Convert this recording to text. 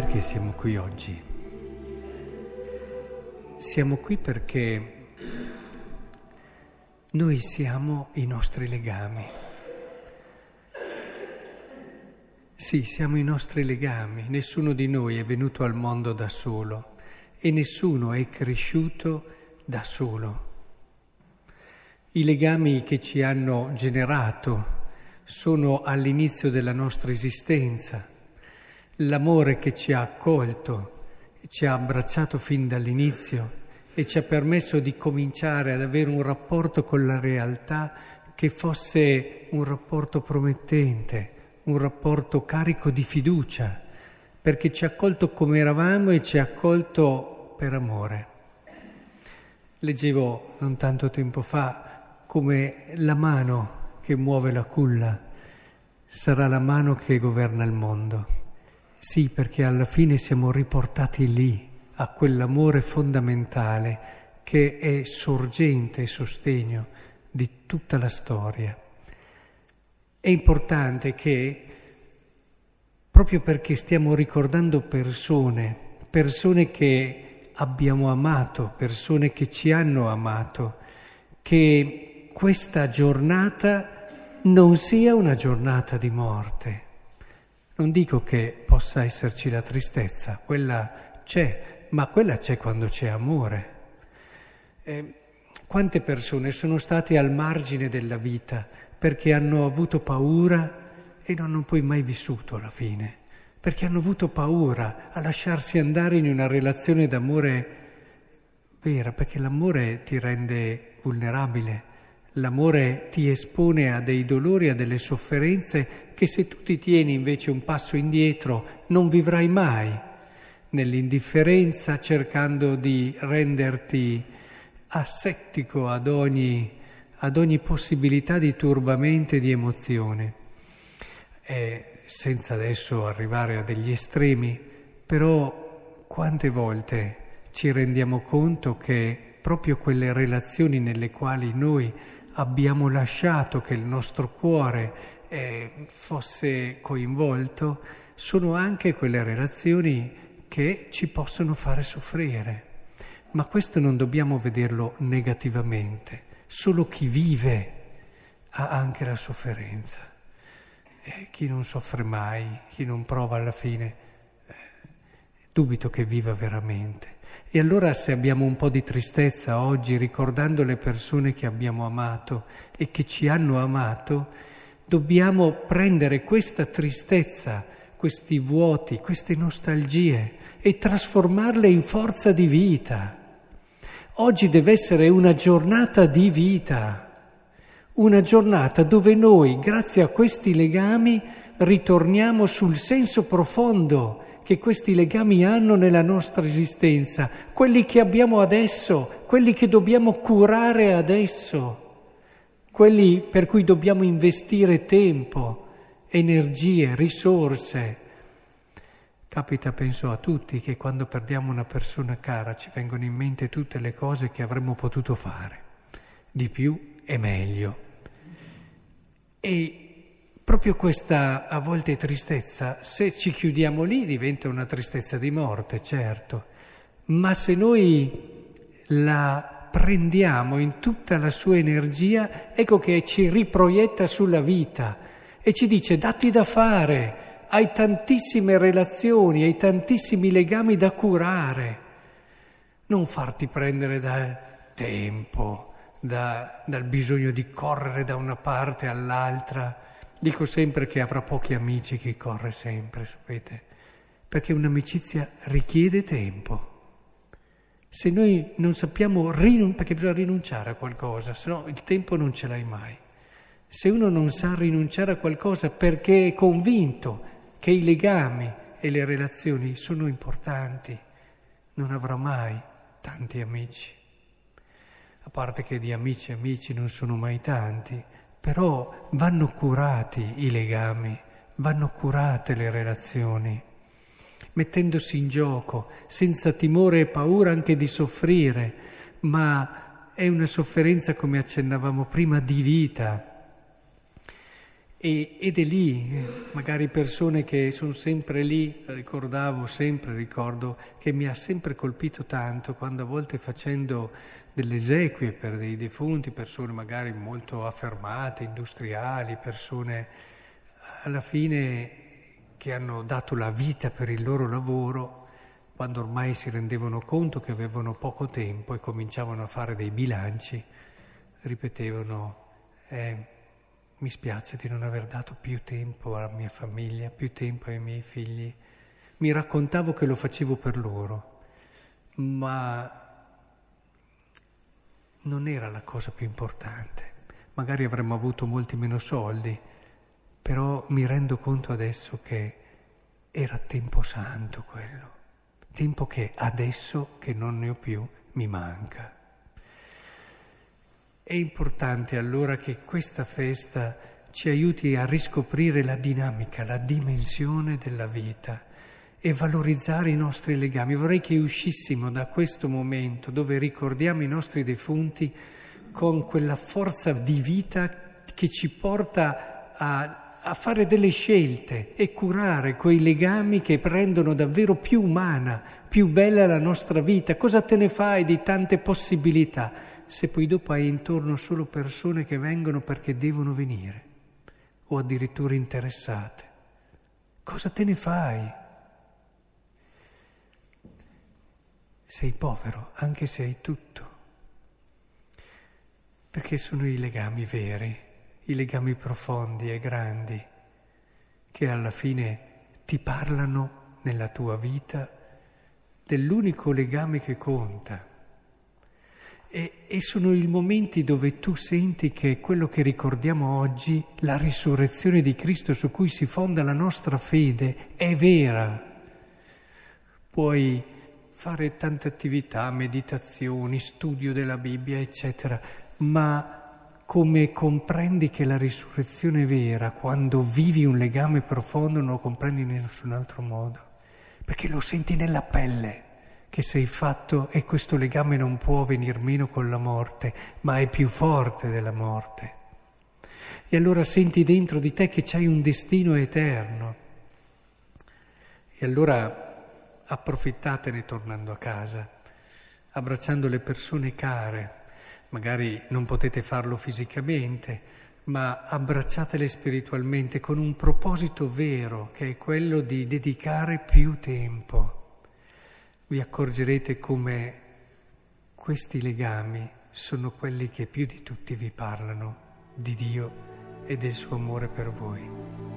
Perché siamo qui oggi? Siamo qui perché noi siamo i nostri legami. Sì, siamo i nostri legami. Nessuno di noi è venuto al mondo da solo e nessuno è cresciuto da solo. I legami che ci hanno generato sono all'inizio della nostra esistenza l'amore che ci ha accolto, ci ha abbracciato fin dall'inizio e ci ha permesso di cominciare ad avere un rapporto con la realtà che fosse un rapporto promettente, un rapporto carico di fiducia, perché ci ha accolto come eravamo e ci ha accolto per amore. Leggevo non tanto tempo fa come la mano che muove la culla sarà la mano che governa il mondo. Sì, perché alla fine siamo riportati lì, a quell'amore fondamentale che è sorgente e sostegno di tutta la storia. È importante che, proprio perché stiamo ricordando persone, persone che abbiamo amato, persone che ci hanno amato, che questa giornata non sia una giornata di morte non dico che possa esserci la tristezza, quella c'è, ma quella c'è quando c'è amore. Eh, quante persone sono state al margine della vita perché hanno avuto paura e non hanno poi mai vissuto alla fine, perché hanno avuto paura a lasciarsi andare in una relazione d'amore vera, perché l'amore ti rende vulnerabile L'amore ti espone a dei dolori, a delle sofferenze che se tu ti tieni invece un passo indietro non vivrai mai, nell'indifferenza cercando di renderti assettico ad ogni, ad ogni possibilità di turbamento e di emozione. Eh, senza adesso arrivare a degli estremi, però quante volte ci rendiamo conto che proprio quelle relazioni nelle quali noi abbiamo lasciato che il nostro cuore eh, fosse coinvolto, sono anche quelle relazioni che ci possono fare soffrire. Ma questo non dobbiamo vederlo negativamente. Solo chi vive ha anche la sofferenza. Eh, chi non soffre mai, chi non prova alla fine, eh, dubito che viva veramente. E allora se abbiamo un po' di tristezza oggi ricordando le persone che abbiamo amato e che ci hanno amato, dobbiamo prendere questa tristezza, questi vuoti, queste nostalgie e trasformarle in forza di vita. Oggi deve essere una giornata di vita, una giornata dove noi, grazie a questi legami, ritorniamo sul senso profondo che questi legami hanno nella nostra esistenza, quelli che abbiamo adesso, quelli che dobbiamo curare adesso, quelli per cui dobbiamo investire tempo, energie, risorse. Capita, penso a tutti, che quando perdiamo una persona cara ci vengono in mente tutte le cose che avremmo potuto fare, di più e meglio. E Proprio questa a volte tristezza, se ci chiudiamo lì diventa una tristezza di morte, certo, ma se noi la prendiamo in tutta la sua energia, ecco che ci riproietta sulla vita e ci dice datti da fare, hai tantissime relazioni, hai tantissimi legami da curare, non farti prendere dal tempo, da, dal bisogno di correre da una parte all'altra Dico sempre che avrà pochi amici chi corre sempre, sapete, perché un'amicizia richiede tempo. Se noi non sappiamo rinunciare, perché bisogna rinunciare a qualcosa, se no il tempo non ce l'hai mai. Se uno non sa rinunciare a qualcosa perché è convinto che i legami e le relazioni sono importanti, non avrà mai tanti amici. A parte che di amici amici non sono mai tanti, però vanno curati i legami, vanno curate le relazioni, mettendosi in gioco, senza timore e paura anche di soffrire, ma è una sofferenza, come accennavamo prima, di vita. E, ed è lì, magari persone che sono sempre lì, ricordavo sempre, ricordo che mi ha sempre colpito tanto quando a volte facendo delle esequie per dei defunti, persone magari molto affermate, industriali, persone alla fine che hanno dato la vita per il loro lavoro, quando ormai si rendevano conto che avevano poco tempo e cominciavano a fare dei bilanci, ripetevano, eh, mi spiace di non aver dato più tempo alla mia famiglia, più tempo ai miei figli. Mi raccontavo che lo facevo per loro, ma non era la cosa più importante. Magari avremmo avuto molti meno soldi, però mi rendo conto adesso che era tempo santo quello, tempo che adesso che non ne ho più mi manca. È importante allora che questa festa ci aiuti a riscoprire la dinamica, la dimensione della vita e valorizzare i nostri legami. Vorrei che uscissimo da questo momento dove ricordiamo i nostri defunti con quella forza di vita che ci porta a, a fare delle scelte e curare quei legami che rendono davvero più umana, più bella la nostra vita. Cosa te ne fai di tante possibilità? Se poi dopo hai intorno solo persone che vengono perché devono venire o addirittura interessate. Cosa te ne fai? Sei povero anche se hai tutto, perché sono i legami veri, i legami profondi e grandi che alla fine ti parlano nella tua vita dell'unico legame che conta e, e, sono i momenti dove tu senti che quello che ricordiamo oggi, la risurrezione di Cristo su cui si fonda la nostra fede, è vera. Puoi fare tante attività, meditazioni, studio della Bibbia, eccetera, ma come comprendi che la risurrezione è vera, quando vivi un legame profondo non lo comprendi in nessun altro modo, perché lo senti nella pelle che sei fatto e questo legame non può venir meno con la morte, ma è più forte della morte. E allora senti dentro di te che c'hai un destino eterno. E allora approfittatene tornando a casa, abbracciando le persone care. Magari non potete farlo fisicamente, ma abbracciatele spiritualmente con un proposito vero, che è quello di dedicare più tempo vi accorgerete come questi legami sono quelli che più di tutti vi parlano di Dio e del suo amore per voi.